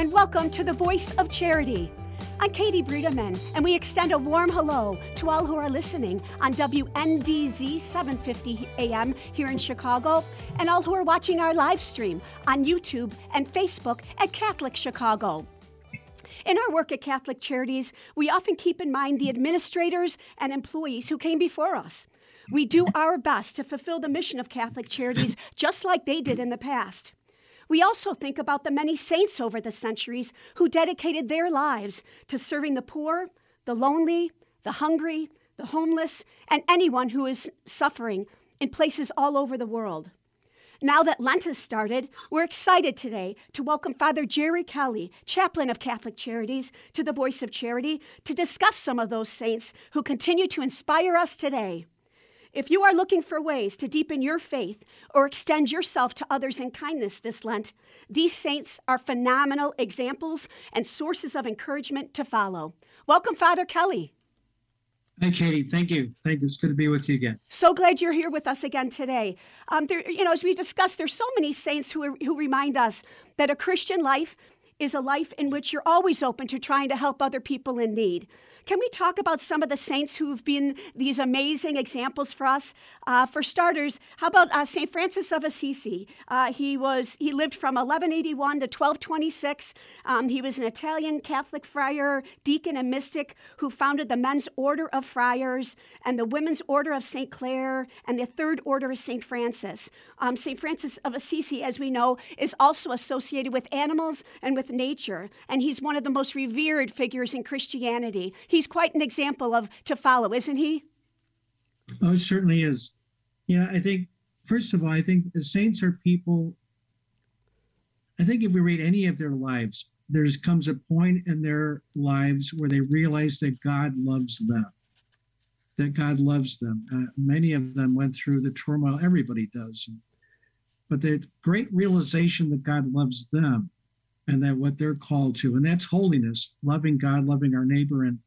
And welcome to the Voice of Charity. I'm Katie Breedeman, and we extend a warm hello to all who are listening on WNDZ 750 AM here in Chicago, and all who are watching our live stream on YouTube and Facebook at Catholic Chicago. In our work at Catholic Charities, we often keep in mind the administrators and employees who came before us. We do our best to fulfill the mission of Catholic Charities just like they did in the past. We also think about the many saints over the centuries who dedicated their lives to serving the poor, the lonely, the hungry, the homeless, and anyone who is suffering in places all over the world. Now that Lent has started, we're excited today to welcome Father Jerry Kelly, chaplain of Catholic Charities, to the Voice of Charity to discuss some of those saints who continue to inspire us today. If you are looking for ways to deepen your faith or extend yourself to others in kindness this Lent, these saints are phenomenal examples and sources of encouragement to follow. Welcome, Father Kelly. Hey, Katie. Thank you. Thank you. It's good to be with you again. So glad you're here with us again today. Um, there, you know, as we discussed, there's so many saints who, are, who remind us that a Christian life is a life in which you're always open to trying to help other people in need. Can we talk about some of the saints who've been these amazing examples for us? Uh, for starters, how about uh, Saint Francis of Assisi? Uh, he was he lived from 1181 to 1226. Um, he was an Italian Catholic friar, deacon, and mystic who founded the Men's Order of Friars and the Women's Order of Saint Clare and the Third Order of Saint Francis. Um, Saint Francis of Assisi, as we know, is also associated with animals and with nature, and he's one of the most revered figures in Christianity. He's quite an example of to follow, isn't he? Oh, it certainly is. Yeah, I think first of all, I think the saints are people. I think if we read any of their lives, there comes a point in their lives where they realize that God loves them, that God loves them. Uh, many of them went through the turmoil. Everybody does, but the great realization that God loves them, and that what they're called to, and that's holiness, loving God, loving our neighbor, and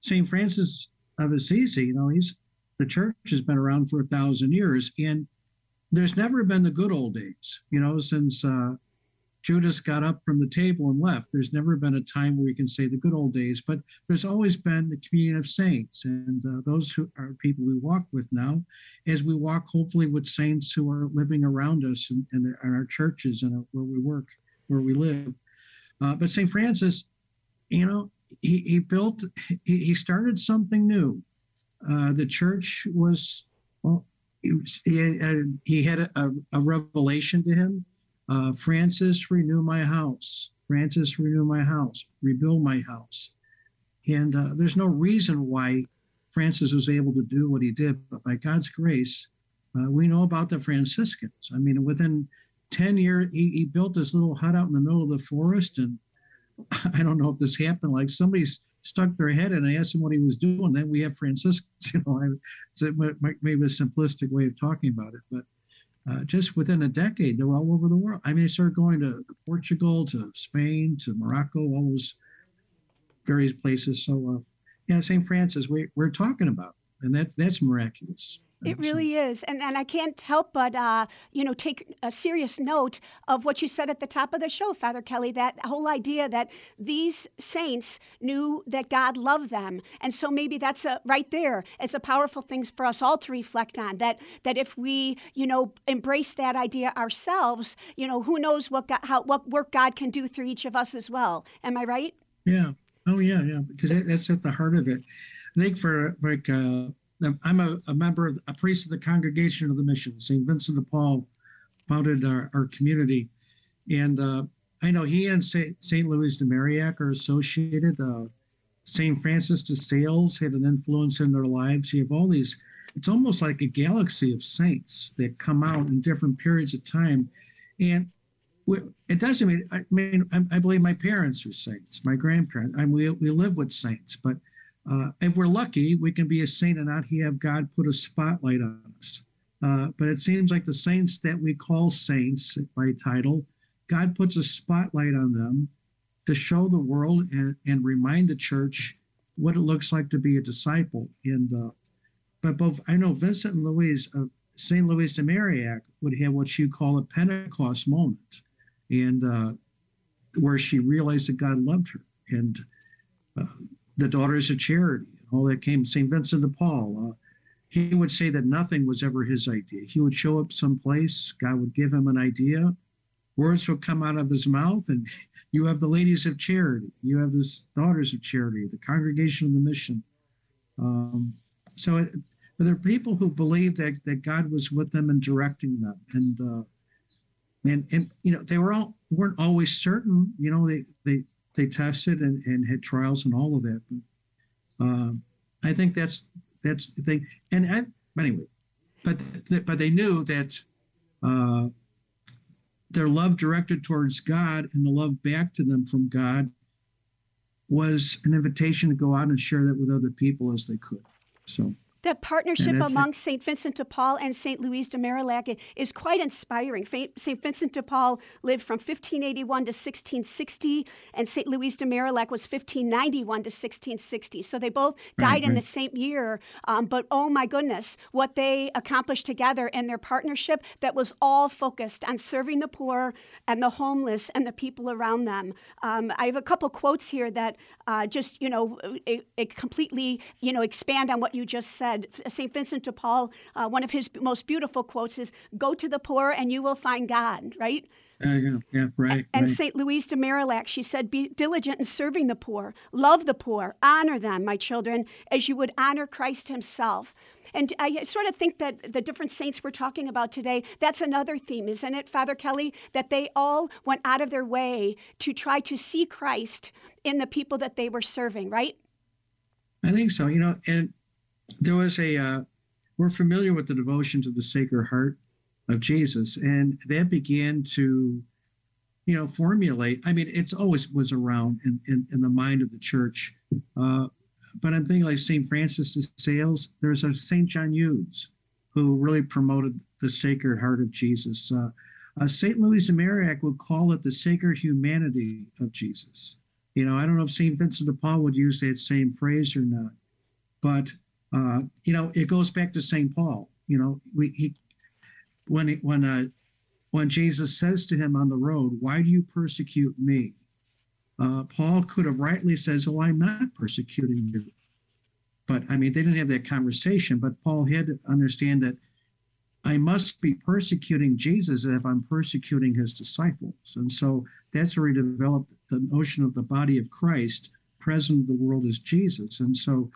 St. Francis of Assisi, you know, he's the church has been around for a thousand years, and there's never been the good old days, you know, since uh, Judas got up from the table and left. There's never been a time where we can say the good old days, but there's always been the communion of saints, and uh, those who are people we walk with now, as we walk hopefully with saints who are living around us in, in, in our churches and where we work, where we live. Uh, but St. Francis, you know, he, he built, he, he started something new. Uh, the church was, well, he, he had, he had a, a, revelation to him. Uh, Francis, renew my house. Francis, renew my house. Rebuild my house. And uh, there's no reason why Francis was able to do what he did, but by God's grace, uh, we know about the Franciscans. I mean, within 10 years, he, he built this little hut out in the middle of the forest and I don't know if this happened. Like somebody stuck their head in and asked him what he was doing. Then we have Franciscans. You know, I, it's a, maybe a simplistic way of talking about it, but uh, just within a decade, they were all over the world. I mean, they started going to Portugal, to Spain, to Morocco, all those various places. So, uh, yeah, St. Francis, we, we're talking about, and that that's miraculous. It really is, and and I can't help but uh, you know take a serious note of what you said at the top of the show, Father Kelly. That whole idea that these saints knew that God loved them, and so maybe that's a right there. It's a powerful thing for us all to reflect on. That that if we you know embrace that idea ourselves, you know who knows what God, how what work God can do through each of us as well. Am I right? Yeah. Oh yeah, yeah. Because that's at the heart of it. I think for like. Uh, I'm a, a, member of a priest of the Congregation of the Mission. St. Vincent de Paul founded our, our community, and uh, I know he and St. Louise de Marillac are associated. Uh, St. Francis de Sales had an influence in their lives. You have all these, it's almost like a galaxy of saints that come out in different periods of time. And it doesn't mean, I mean, I, believe my parents are saints, my grandparents, I mean, we, we live with saints, but uh, if we're lucky, we can be a saint and not have God put a spotlight on us. Uh, but it seems like the saints that we call saints by title, God puts a spotlight on them to show the world and, and remind the church what it looks like to be a disciple. And uh, but both I know Vincent and Louise, uh, Saint Louise de Marillac would have what you call a Pentecost moment, and uh, where she realized that God loved her, and uh, the Daughters of Charity, all that came. Saint Vincent de Paul. Uh, he would say that nothing was ever his idea. He would show up someplace, God would give him an idea, words would come out of his mouth, and you have the ladies of charity, you have the daughters of charity, the congregation of the mission. Um, so it, there are people who believe that that God was with them and directing them, and uh, and and you know they were all weren't always certain. You know they they they tested and, and had trials and all of that. But uh, I think that's that's the thing. And I, but anyway, but but they knew that uh, their love directed towards God and the love back to them from God was an invitation to go out and share that with other people as they could. So that partnership among St. Vincent de Paul and St. Louise de Marillac is quite inspiring. St. Vincent de Paul lived from 1581 to 1660, and St. Louise de Marillac was 1591 to 1660. So they both died in the same year. Um, but oh my goodness, what they accomplished together in their partnership that was all focused on serving the poor and the homeless and the people around them. Um, I have a couple quotes here that uh, just, you know, it, it completely, you know, expand on what you just said St. Vincent de Paul, uh, one of his most beautiful quotes is, Go to the poor and you will find God, right? Yeah, yeah, right. And right. St. Louise de Marillac, she said, Be diligent in serving the poor, love the poor, honor them, my children, as you would honor Christ Himself. And I sort of think that the different saints we're talking about today, that's another theme, isn't it, Father Kelly? That they all went out of their way to try to see Christ in the people that they were serving, right? I think so. You know, and there was a uh, we're familiar with the devotion to the Sacred Heart of Jesus, and that began to you know formulate. I mean, it's always was around in in, in the mind of the church. Uh, but I'm thinking like St. Francis de Sales. There's a St. John Eudes who really promoted the Sacred Heart of Jesus. Uh, uh, St. Louise de Marillac would call it the sacred humanity of Jesus. You know, I don't know if St. Vincent de Paul would use that same phrase or not, but uh, you know, it goes back to St. Paul. You know, we, he when when uh, when Jesus says to him on the road, "Why do you persecute me?" Uh, Paul could have rightly says, "Oh, I'm not persecuting you." But I mean, they didn't have that conversation. But Paul had to understand that I must be persecuting Jesus if I'm persecuting his disciples. And so that's where he developed the notion of the body of Christ present in the world as Jesus. And so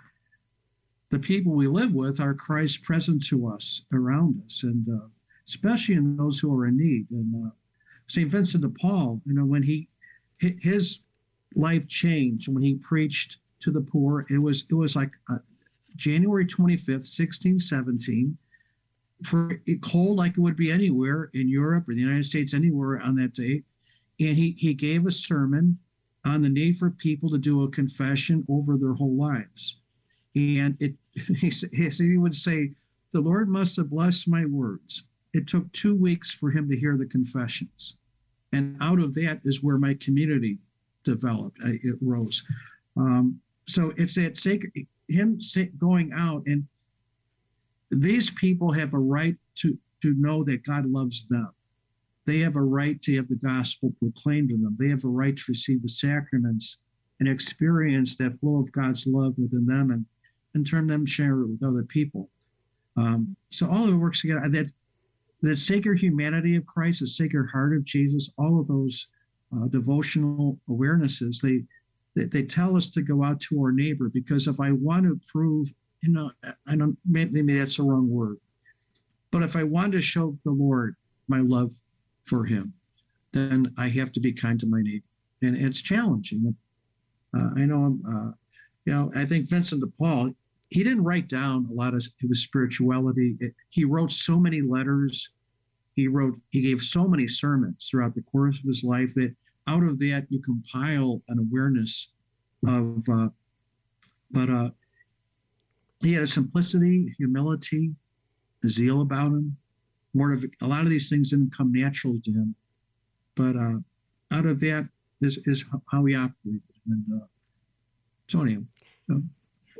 the people we live with are Christ present to us around us, and uh, especially in those who are in need. And uh, St. Vincent de Paul, you know, when he his life changed when he preached to the poor, it was it was like uh, January 25th, 1617, for cold like it would be anywhere in Europe or the United States, anywhere on that day. And he, he gave a sermon on the need for people to do a confession over their whole lives. And it he, he would say, The Lord must have blessed my words. It took two weeks for him to hear the confessions. And out of that is where my community developed, it rose. Um, so it's that sacred, him going out, and these people have a right to, to know that God loves them. They have a right to have the gospel proclaimed to them. They have a right to receive the sacraments and experience that flow of God's love within them. And and turn them share it with other people. Um, so all of it works together. That the sacred humanity of Christ, the sacred heart of Jesus, all of those uh, devotional awarenesses, they, they, they tell us to go out to our neighbor because if I want to prove, you know, I don't maybe that's the wrong word, but if I want to show the Lord my love for Him, then I have to be kind to my neighbor, and it's challenging. Uh, I know I'm. Uh, you know, I think Vincent de Paul, he didn't write down a lot of his spirituality. It, he wrote so many letters. He wrote, he gave so many sermons throughout the course of his life that out of that you compile an awareness of, uh, but uh, he had a simplicity, humility, a zeal about him. More of a lot of these things didn't come natural to him, but uh, out of that is is how he operated. And uh, so anyhow,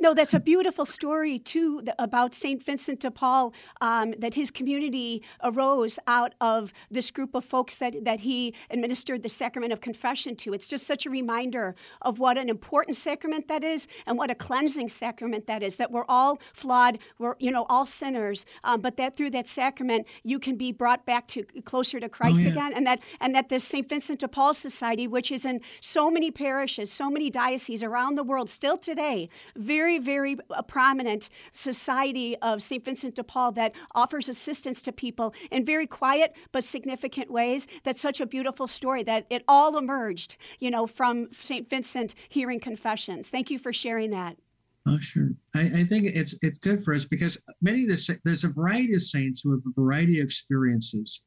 no, that's a beautiful story too about Saint Vincent de Paul. Um, that his community arose out of this group of folks that that he administered the sacrament of confession to. It's just such a reminder of what an important sacrament that is, and what a cleansing sacrament that is. That we're all flawed, we're you know all sinners, um, but that through that sacrament you can be brought back to closer to Christ oh, yeah. again, and that and that this Saint Vincent de Paul Society, which is in so many parishes, so many dioceses around the world, still today, very very, very uh, prominent society of St. Vincent de Paul that offers assistance to people in very quiet but significant ways. That's such a beautiful story that it all emerged, you know, from St. Vincent hearing confessions. Thank you for sharing that. Oh, sure. I, I, think it's it's good for us because many of the there's a variety of saints who have a variety of experiences.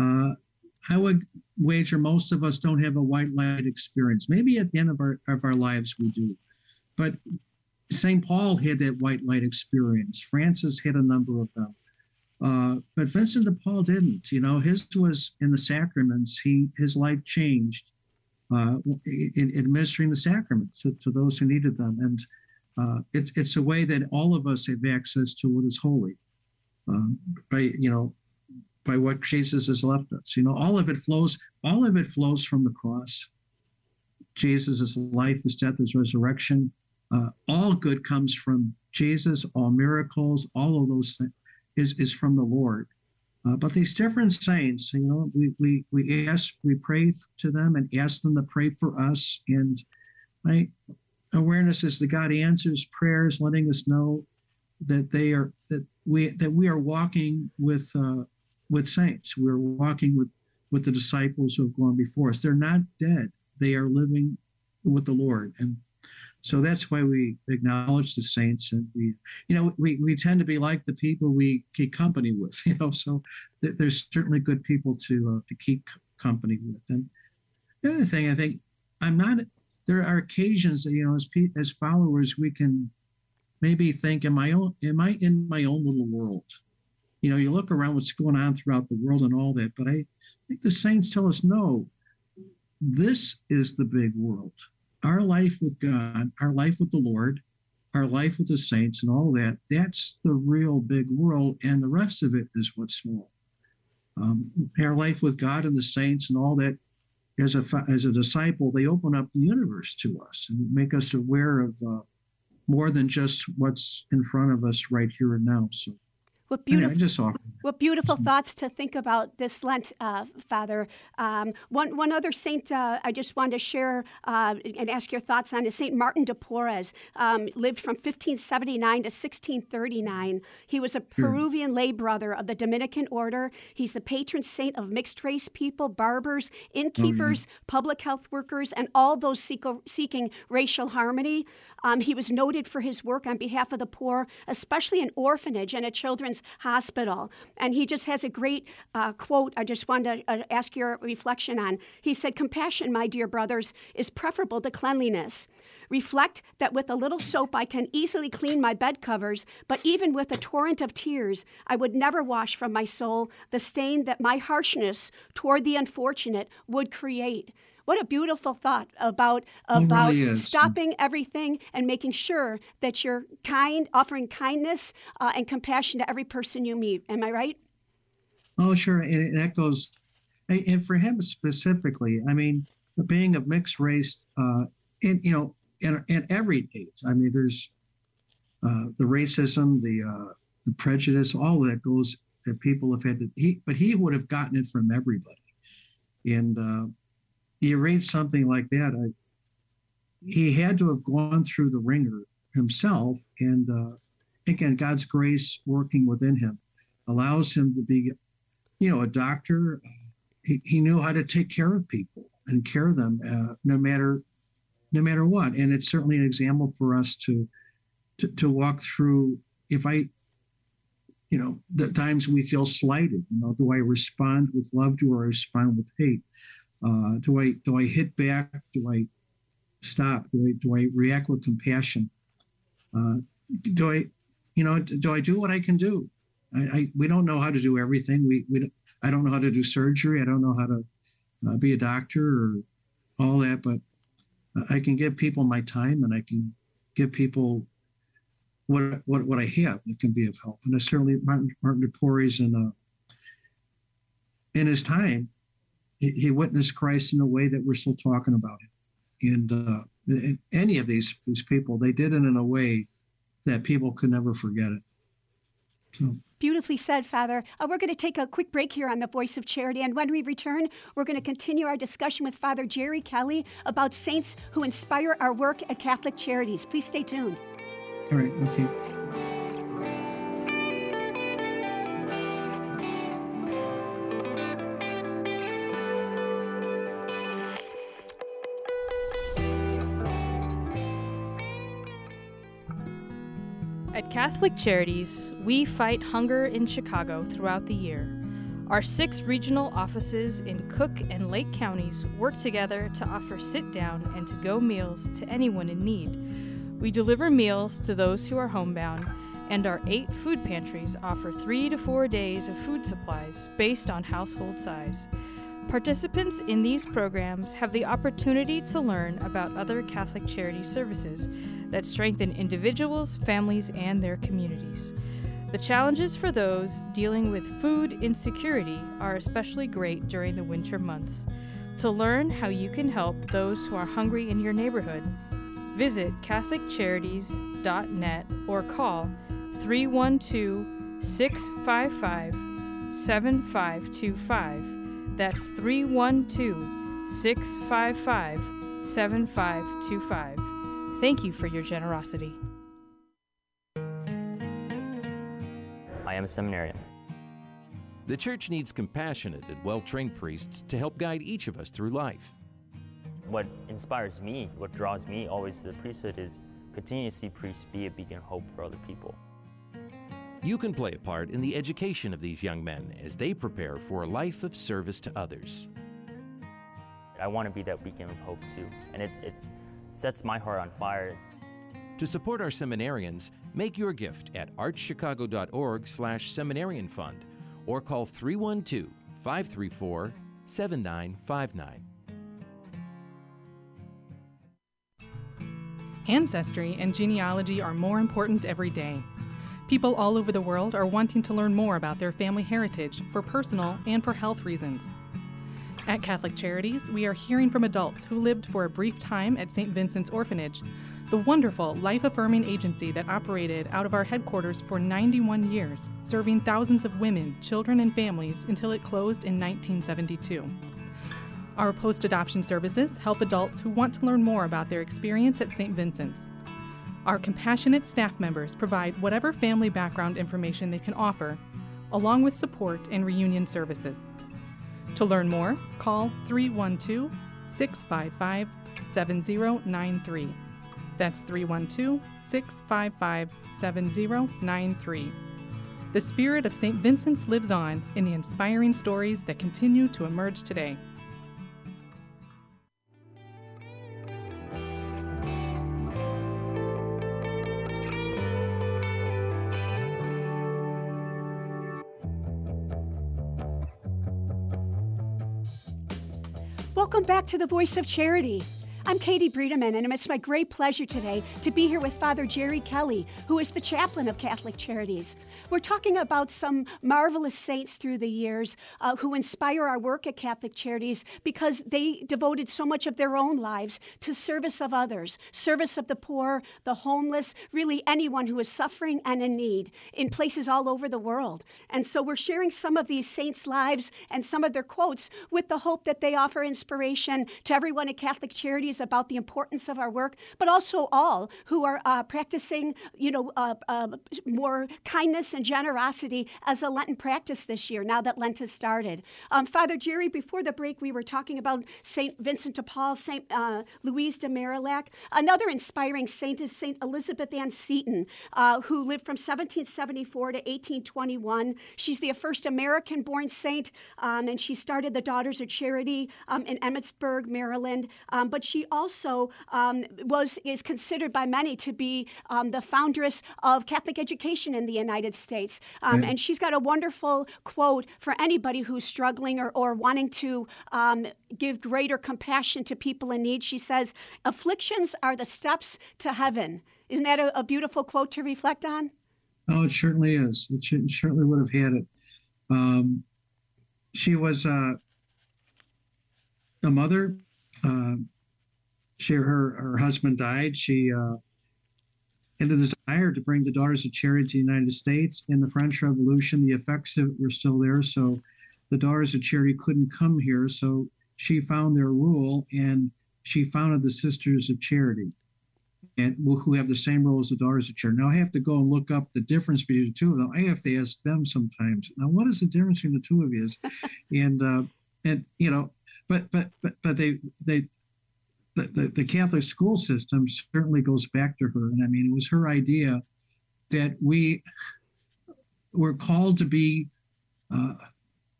Uh, I would wager most of us don't have a white light experience. Maybe at the end of our of our lives we do, but St. Paul had that white light experience. Francis had a number of them. Uh, but Vincent de Paul didn't. You know, his was in the sacraments. He his life changed uh, in, administering the sacraments to, to, those who needed them, and uh, it's it's a way that all of us have access to what is holy um, by you know by what Jesus has left us. You know, all of it flows. All of it flows from the cross. Jesus' life, his death, his resurrection, uh, all good comes from Jesus, all miracles, all of those things is, is from the Lord. Uh, but these different saints, you know, we, we, we ask, we pray to them and ask them to pray for us. And my awareness is that God answers prayers, letting us know that they are, that we, that we are walking with, uh, with saints. We're walking with, with the disciples who have gone before us. They're not dead. They are living with the Lord. And so that's why we acknowledge the saints, and we, you know, we, we tend to be like the people we keep company with, you know. So th- there's certainly good people to uh, to keep company with. And the other thing, I think, I'm not. There are occasions that you know, as as followers, we can maybe think, "Am I own, am I in my own little world?" You know, you look around what's going on throughout the world and all that, but I think the saints tell us no. This is the big world our life with God, our life with the Lord, our life with the saints, and all that, that's the real big world. And the rest of it is what's small. Um, our life with God and the saints and all that, as a, as a disciple, they open up the universe to us and make us aware of uh, more than just what's in front of us right here and now. So what beautiful, just what beautiful thoughts to think about this Lent, uh, Father. Um, one, one other saint uh, I just wanted to share uh, and ask your thoughts on is Saint Martin de Porres. Um, lived from 1579 to 1639. He was a hmm. Peruvian lay brother of the Dominican order. He's the patron saint of mixed race people, barbers, innkeepers, oh, yeah. public health workers, and all those seek- seeking racial harmony. Um, he was noted for his work on behalf of the poor, especially an orphanage and a children's hospital. And he just has a great uh, quote I just wanted to uh, ask your reflection on. He said, Compassion, my dear brothers, is preferable to cleanliness. Reflect that with a little soap I can easily clean my bed covers, but even with a torrent of tears, I would never wash from my soul the stain that my harshness toward the unfortunate would create. What a beautiful thought about about really stopping everything and making sure that you're kind, offering kindness uh, and compassion to every person you meet. Am I right? Oh, sure. And that goes, and for him specifically, I mean, being of mixed race, uh, in you know, in, in every age. I mean, there's uh, the racism, the uh, the prejudice, all that goes that people have had to. He, but he would have gotten it from everybody, and uh, you read something like that, I, he had to have gone through the wringer himself. And uh, again, God's grace working within him allows him to be, you know, a doctor. He, he knew how to take care of people and care them uh, no matter no matter what. And it's certainly an example for us to, to, to walk through. If I, you know, the times we feel slighted, you know, do I respond with love? Do I respond with hate? Uh, do I do I hit back? Do I stop? Do I do I react with compassion? Uh, do I, you know, do I do what I can do? I, I, we don't know how to do everything. We we I don't know how to do surgery. I don't know how to uh, be a doctor or all that, but I can give people my time and I can give people what what what I have that can be of help. And certainly Martin Martin de Porres in uh, in his time, he, he, witnessed Christ in a way that we're still talking about it. And uh, any of these these people, they did it in a way that people could never forget it. So. Beautifully said, Father. Uh, we're going to take a quick break here on the Voice of Charity. And when we return, we're going to continue our discussion with Father Jerry Kelly about saints who inspire our work at Catholic Charities. Please stay tuned. All right, okay. At Catholic Charities, we fight hunger in Chicago throughout the year. Our six regional offices in Cook and Lake counties work together to offer sit down and to go meals to anyone in need. We deliver meals to those who are homebound, and our eight food pantries offer three to four days of food supplies based on household size. Participants in these programs have the opportunity to learn about other Catholic charity services that strengthen individuals, families, and their communities. The challenges for those dealing with food insecurity are especially great during the winter months. To learn how you can help those who are hungry in your neighborhood, visit CatholicCharities.net or call 312 655 7525 that's 312 655 7525. Thank you for your generosity. I am a seminarian. The church needs compassionate and well trained priests to help guide each of us through life. What inspires me, what draws me always to the priesthood is continue to see priests be a beacon of hope for other people. You can play a part in the education of these young men as they prepare for a life of service to others. I want to be that beacon of hope too, and it, it sets my heart on fire. To support our seminarians, make your gift at archchicago.org slash seminarian fund or call 312 534 7959. Ancestry and genealogy are more important every day. People all over the world are wanting to learn more about their family heritage for personal and for health reasons. At Catholic Charities, we are hearing from adults who lived for a brief time at St. Vincent's Orphanage, the wonderful life affirming agency that operated out of our headquarters for 91 years, serving thousands of women, children, and families until it closed in 1972. Our post adoption services help adults who want to learn more about their experience at St. Vincent's. Our compassionate staff members provide whatever family background information they can offer, along with support and reunion services. To learn more, call 312 655 7093. That's 312 655 7093. The spirit of St. Vincent's lives on in the inspiring stories that continue to emerge today. Welcome back to the Voice of Charity. I'm Katie Breedeman, and it's my great pleasure today to be here with Father Jerry Kelly, who is the chaplain of Catholic Charities. We're talking about some marvelous saints through the years uh, who inspire our work at Catholic Charities because they devoted so much of their own lives to service of others, service of the poor, the homeless, really anyone who is suffering and in need in places all over the world. And so we're sharing some of these saints' lives and some of their quotes with the hope that they offer inspiration to everyone at Catholic Charities about the importance of our work, but also all who are uh, practicing, you know, uh, uh, more kindness and generosity as a Lenten practice this year. Now that Lent has started, um, Father Jerry, before the break, we were talking about Saint Vincent de Paul, Saint uh, Louise de Marillac. Another inspiring saint is Saint Elizabeth Ann Seton, uh, who lived from 1774 to 1821. She's the first American-born saint, um, and she started the Daughters of Charity um, in Emmitsburg, Maryland. Um, but she also um, was is considered by many to be um, the foundress of Catholic education in the United States. Um, and she's got a wonderful quote for anybody who's struggling or, or wanting to um, give greater compassion to people in need. She says, "Afflictions are the steps to heaven." Isn't that a, a beautiful quote to reflect on? Oh, it certainly is. It should, certainly would have had it. Um, she was uh, a mother. Uh, she her her husband died. She uh, had the desire to bring the Daughters of Charity to the United States. In the French Revolution, the effects of it were still there, so the Daughters of Charity couldn't come here. So she found their rule and she founded the Sisters of Charity, and who have the same role as the Daughters of Charity. Now I have to go and look up the difference between the two of them. I have to ask them sometimes. Now, what is the difference between the two of you? and uh, and you know, but but but but they they the, the, the, Catholic school system certainly goes back to her. And I mean, it was her idea that we were called to be uh,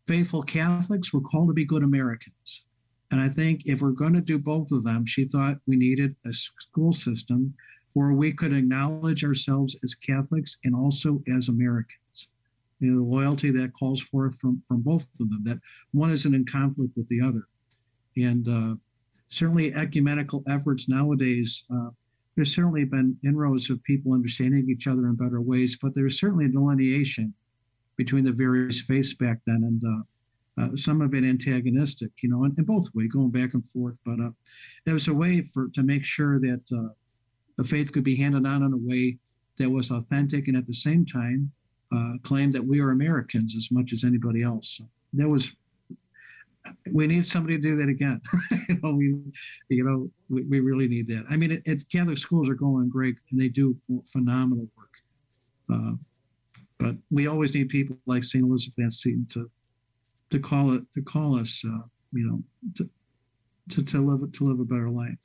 faithful Catholics, we're called to be good Americans. And I think if we're going to do both of them, she thought we needed a school system where we could acknowledge ourselves as Catholics and also as Americans. You know, the loyalty that calls forth from, from both of them, that one isn't in conflict with the other. And uh, certainly ecumenical efforts nowadays, uh, there's certainly been inroads of people understanding each other in better ways, but there's certainly a delineation between the various faiths back then, and uh, uh, some have been antagonistic, you know, in both ways, going back and forth. But uh, there was a way for to make sure that uh, the faith could be handed on in a way that was authentic and at the same time uh, that we are Americans as much as anybody else. So that was we need somebody to do that again. you know, we, you know, we, we really need that. I mean, it, it, Catholic schools are going great, and they do phenomenal work. Uh, but we always need people like Saint Elizabeth Ann Seton to to call it to call us, uh, you know, to, to to live to live a better life.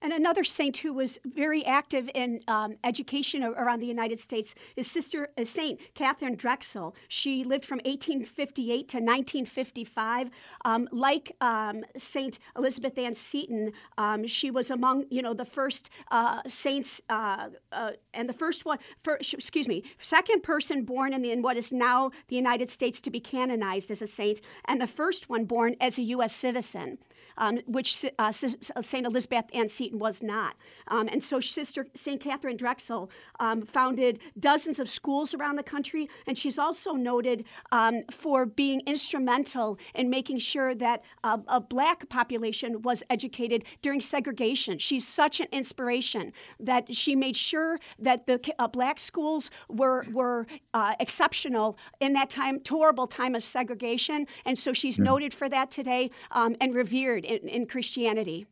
And another saint who was very active in um, education around the United States is Sister uh, Saint Catherine Drexel. She lived from 1858 to 1955. Um, like um, Saint Elizabeth Ann Seton, um, she was among you know the first uh, saints uh, uh, and the first one. First, excuse me, second person born in, the, in what is now the United States to be canonized as a saint, and the first one born as a U.S. citizen um, which uh, St. Elizabeth Ann Seton was not. Um, and so Sister St. Catherine Drexel um, founded dozens of schools around the country, and she's also noted um, for being instrumental in making sure that uh, a black population was educated during segregation. She's such an inspiration that she made sure that the uh, black schools were, were uh, exceptional in that time, horrible time of segregation. And so she's noted for that today um, and revered in, in Christianity?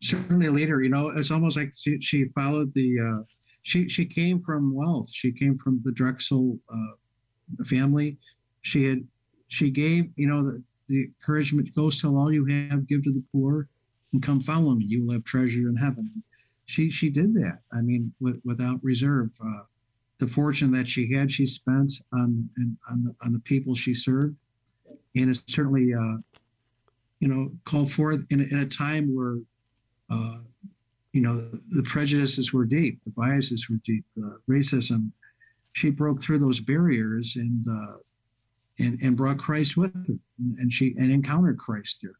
Certainly a leader. You know, it's almost like she, she followed the. Uh, she she came from wealth. She came from the Drexel uh, family. She had she gave you know the, the encouragement go sell all you have, give to the poor, and come follow me. You will have treasure in heaven. She she did that. I mean, with, without reserve. Uh, the fortune that she had, she spent on on the on the people she served, and it's certainly uh, you know, called forth in, in a time where, uh, you know, the, prejudices were deep, the biases were deep, the racism. She broke through those barriers and uh, and and brought Christ with her, and she and encountered Christ there.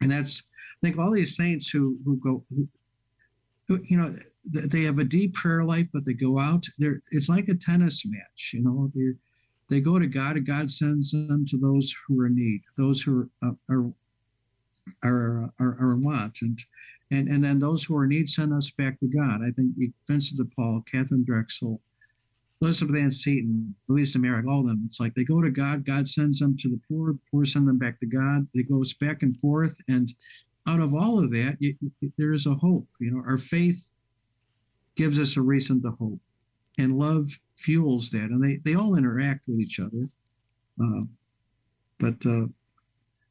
And that's I think all these saints who who go, who, you know, they have a deep prayer life, but they go out there. It's like a tennis match, you know. They they go to God, and God sends them to those who are in need, those who are, uh, are are, are, are want. And, and, and then those who are in need send us back to God. I think Vincent de Paul, Catherine Drexel, Elizabeth Ann Seton, Louise de Marillac, all of them. It's like they go to God, God sends them to the poor, poor send them back to God. They goes back and forth. And out of all of that, you, there is a hope. You know, our faith gives us a reason to hope, and love fuels that. And they, they all interact with each other. Uh, but uh,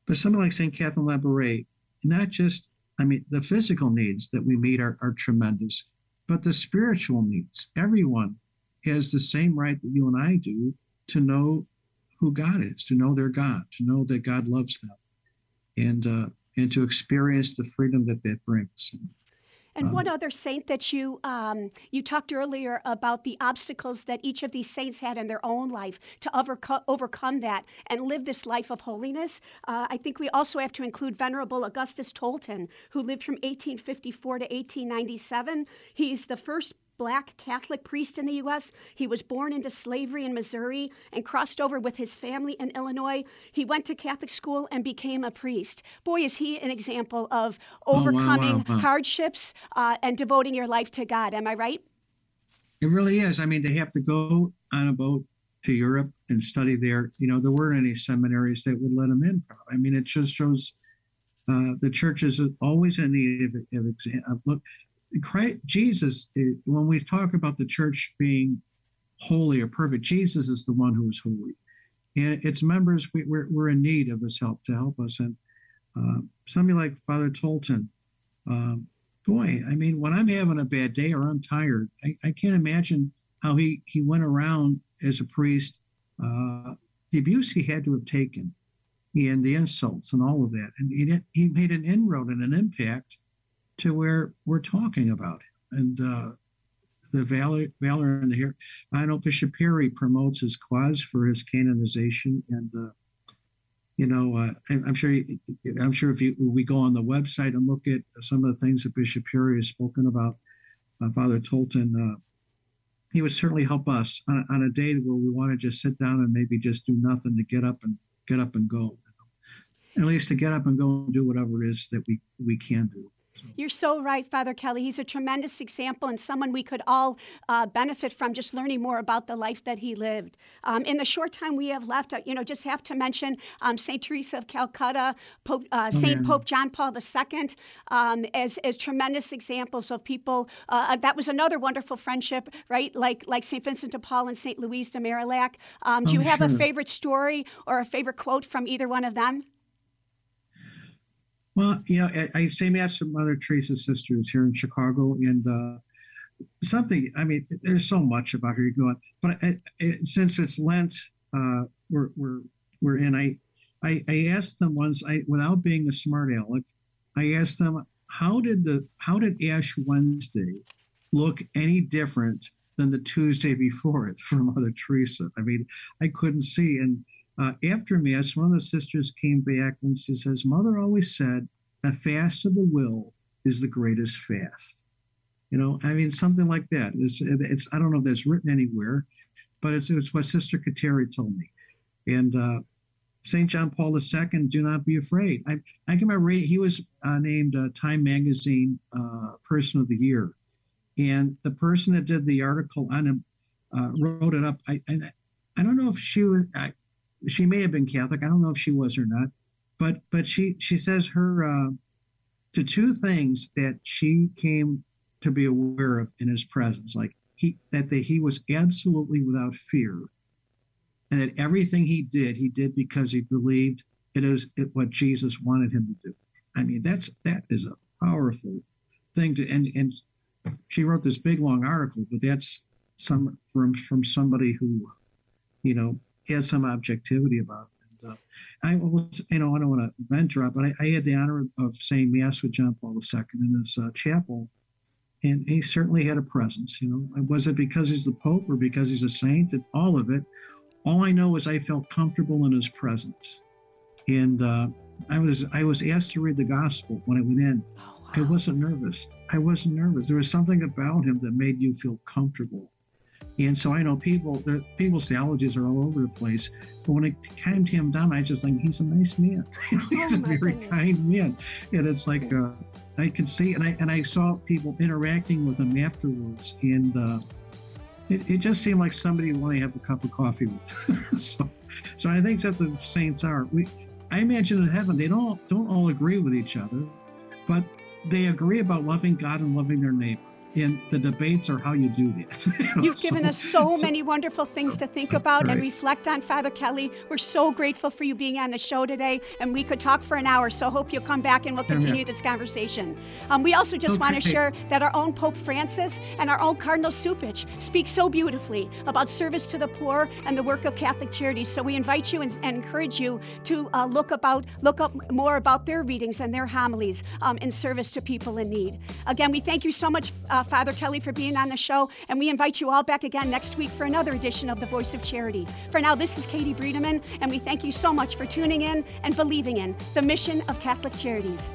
but something like St. Catherine Labouré, not just, I mean, the physical needs that we meet are, are tremendous, but the spiritual needs. Everyone has the same right that you and I do to know who God is, to know their God, to know that God loves them, and uh, and to experience the freedom that that brings. And um, one other saint that you um, you talked earlier about the obstacles that each of these saints had in their own life to overco- overcome that and live this life of holiness. Uh, I think we also have to include Venerable Augustus Tolton, who lived from 1854 to 1897. He's the first black Catholic priest in the U.S. He was born into slavery in Missouri and crossed over with his family in Illinois. He went to Catholic school and became a priest. Boy, is he an example of overcoming oh, wow, wow, hardships uh, and devoting your life to God. Am I right? It really is. I mean, they have to go on a boat to Europe and study there, you know, there weren't any seminaries that would let him in. I mean, it just shows uh, the church is always in need of, of, of look. Christ, Jesus, eh, when we talk about the church being holy or perfect, Jesus is the one who is holy. And its members, we, are we're in need of his help to help us. And uh, somebody like Father Tolton, um, boy, I mean, when I'm having a bad day or I'm tired, I, I can't imagine how he, he went around as a priest, uh, the abuse he had to have taken and the insults and all of that. And he, he made an inroad and an impact to where we're talking about it. And uh, the valor, valor and the know Bishop Perry promotes his cause for his canonization, and uh, you know, uh, I'm, sure. I'm sure if, you, if we go on the website and look at some of the things that Bishop Perry has spoken about, uh, Father Tolton, uh, he would certainly help us on, on, a day where we want to just sit down and maybe just do nothing to get up and get up and go. At least to get up and go and do whatever it is that we we can do. You're so right, Father Kelly. He's a tremendous example and someone we could all uh, benefit from just learning more about the life that he lived. Um, in the short time we have left, uh, you know, just have to mention um, St. Teresa of Calcutta, Pope, uh, St. Oh, Pope John Paul II um, as, as tremendous examples of people. Uh, that was another wonderful friendship, right? Like, like St. Vincent de Paul and St. Louise de Marillac. Um, do oh, you have sure. a favorite story or a favorite quote from either one of them? Well, you know, I, I say mass with Mother Teresa's sisters here in Chicago, and uh, something. I mean, there's so much about her going, but I, I, since it's Lent, uh, we're we're we're in. I, I I asked them once, I without being a smart aleck, I asked them how did the how did Ash Wednesday look any different than the Tuesday before it for Mother Teresa? I mean, I couldn't see and uh, after Mass, one of the sisters came back and she says, Mother always said, a fast of the will is the greatest fast. You know, I mean, something like that. It's, it's I don't know if that's written anywhere, but it's, it's what Sister Kateri told me. And uh, St. John Paul II, do not be afraid. I, I can remember he was uh, named uh, Time Magazine uh, Person of the Year. And the person that did the article on him uh, wrote it up. I, I, I don't know if she was, I, she may have been Catholic. I don't know if she was or not, but but she she says her uh, to two things that she came to be aware of in his presence, like he that the, he was absolutely without fear, and that everything he did he did because he believed it is it, what Jesus wanted him to do. I mean that's that is a powerful thing to and and she wrote this big long article, but that's some from from somebody who you know had some objectivity about it. And, uh, I was, you know, I don't want to vent drop, but I, I, had the honor of saying mass with John Paul II in his uh, chapel, and he certainly had a presence. You know, was it because he's the Pope or because he's a saint? It's all of it. All I know is I felt comfortable in his presence, and uh, I was I was asked to read the gospel when I went in. Oh, wow. I wasn't nervous. I wasn't nervous. There was something about him that made you feel comfortable. And so I know people, the people's theologies are all over the place. But when it came to him down, I just think he's a nice man. he's oh, a very goodness. kind man. And it's like uh, I could see, and I and I saw people interacting with him afterwards, and uh, it, it just seemed like somebody you want to have a cup of coffee with. so, so I think that the saints are. We, I imagine in heaven they don't don't all agree with each other, but they agree about loving God and loving their neighbor and the debates are how you do that. you know, You've given us so, so, many wonderful things to think about right. and reflect on, Father Kelly. We're so grateful for you being on the show today, and we could talk for an hour. So hope you'll come back and we'll continue this conversation. Um, we also just okay. want to share that our own Pope Francis and our own Cardinal Cupich speak so beautifully about service to the poor and the work of Catholic Charities. So we invite you and, and encourage you to uh, look about look up more about their readings and their homilies um, in service to people in need. Again, we thank you so much. Uh, Father Kelly, for being on the show, and we invite you all back again next week for another edition of The Voice of Charity. For now, this is Katie Breedeman, and we thank you so much for tuning in and believing in the mission of Catholic Charities.